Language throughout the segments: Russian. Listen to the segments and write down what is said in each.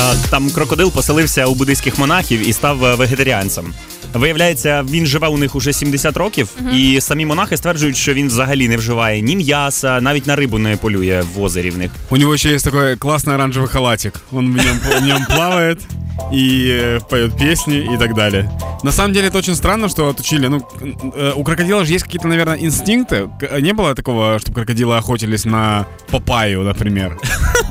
А, Там крокодил поселився у буддийських монахів і став е, вегетаріанцем. Виявляється, він живе у них уже 70 років, і самі монахи стверджують, що він взагалі не вживає ні м'яса, навіть на рибу не полює в озері в них. У него еще есть такой классный оранжевый халатик. Он в нем, в нем плавает и э, поет песни и так далее. На самом деле это очень странно, что отучили. Ну, э, у крокодила же есть какие-то, наверное, инстинкты. К- Не было такого, чтобы крокодилы охотились на папайю, например.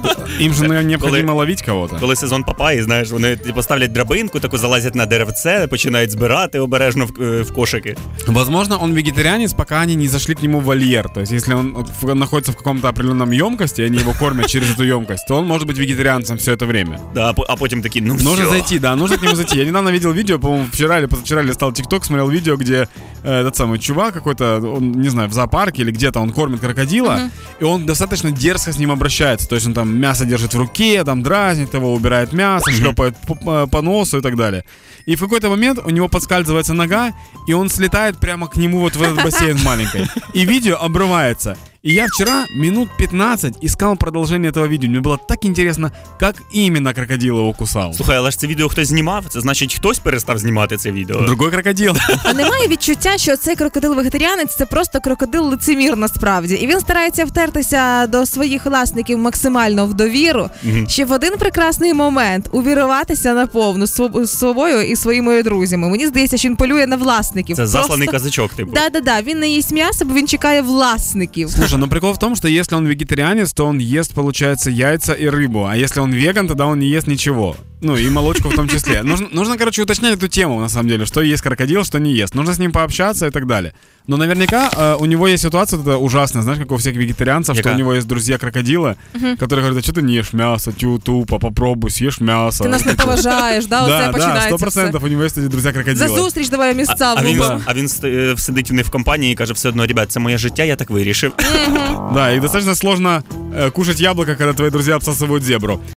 Им же наверное, необходимо ловить кого-то. Коли сезон папаї, знаєш, вони типу, ставлять драбинку, таку залазять на деревце, починають збирати обережно в, е, в кошики. Возможно, он вегетарианец, пока они не зашли к нему в вольер. То есть, если он вот в- находится в каком-то определенном емкости, и они его кормят через эту емкость, то он может быть вегетарианцем все это время. Да, а по- а потім такі, ну Нужно всьо. зайти, да, нужно к нему зайти. Я недавно видел видео, по-моему, вчера или позавчера листал ТикТок, смотрел видео, где э, этот самый чувак какой-то, он, не знаю, в зоопарке или где-то он кормит крокодила, и он достаточно дерзко с ним обращается. То есть он там мясо держит в руке, там дразнит его, убирает мясо, шлепает по, по- по носу и так далее. И в какой-то момент у него подскальзывается нога, и он слетает прямо к нему вот в этот бассейн маленький. И видео обрывается. И я вчера минут 15 искал продолжение этого видео. Мне было так интересно, как именно крокодил его кусал. Слухай, але ж це відео хтось знімав, це значить хтось перестав знімати це відео. Другой крокодил. А немає відчуття, що цей крокодил-вегетаріанець це просто крокодил лицемір насправді. І він старається втертися до своїх власників максимально в довіру, ще в один прекрасний момент увіруватися наповну з соб- собою і своїми друзями. Мені здається, що він полює на власників. Це засланий Просто- казачок, типу. Да, да, да. Він не їсть м'ясо, бо він чекає власників. Слушай, ну прикол в том, что если он вегетарианец, то он ест, получается, яйца и рыбу. А если он веган, тогда он не ест ничего. Ну, и молочку в том числе. Нужно, нужно, короче, уточнять эту тему, на самом деле, что есть крокодил, что не ест. Нужно с ним пообщаться и так далее. Но наверняка э, у него есть ситуация вот эта ужасная, знаешь, как у всех вегетарианцев, что Яка? у него есть друзья крокодила, которые говорят, а что ты не ешь мясо, тю, тупо, попробуй, съешь мясо. Ти нас не поважаєш, да? Оце Да, да, починається. сто все. процентов у него есть эти друзья За крокодила. зустріч давай місця А він, влупимо. а він ст- е, сидить у них в компанії і каже, все одно, ребят, це моє життя, я так вирішив. Да, и достаточно сложно э, кушать яблоко, когда твои друзья обсасывают зебру.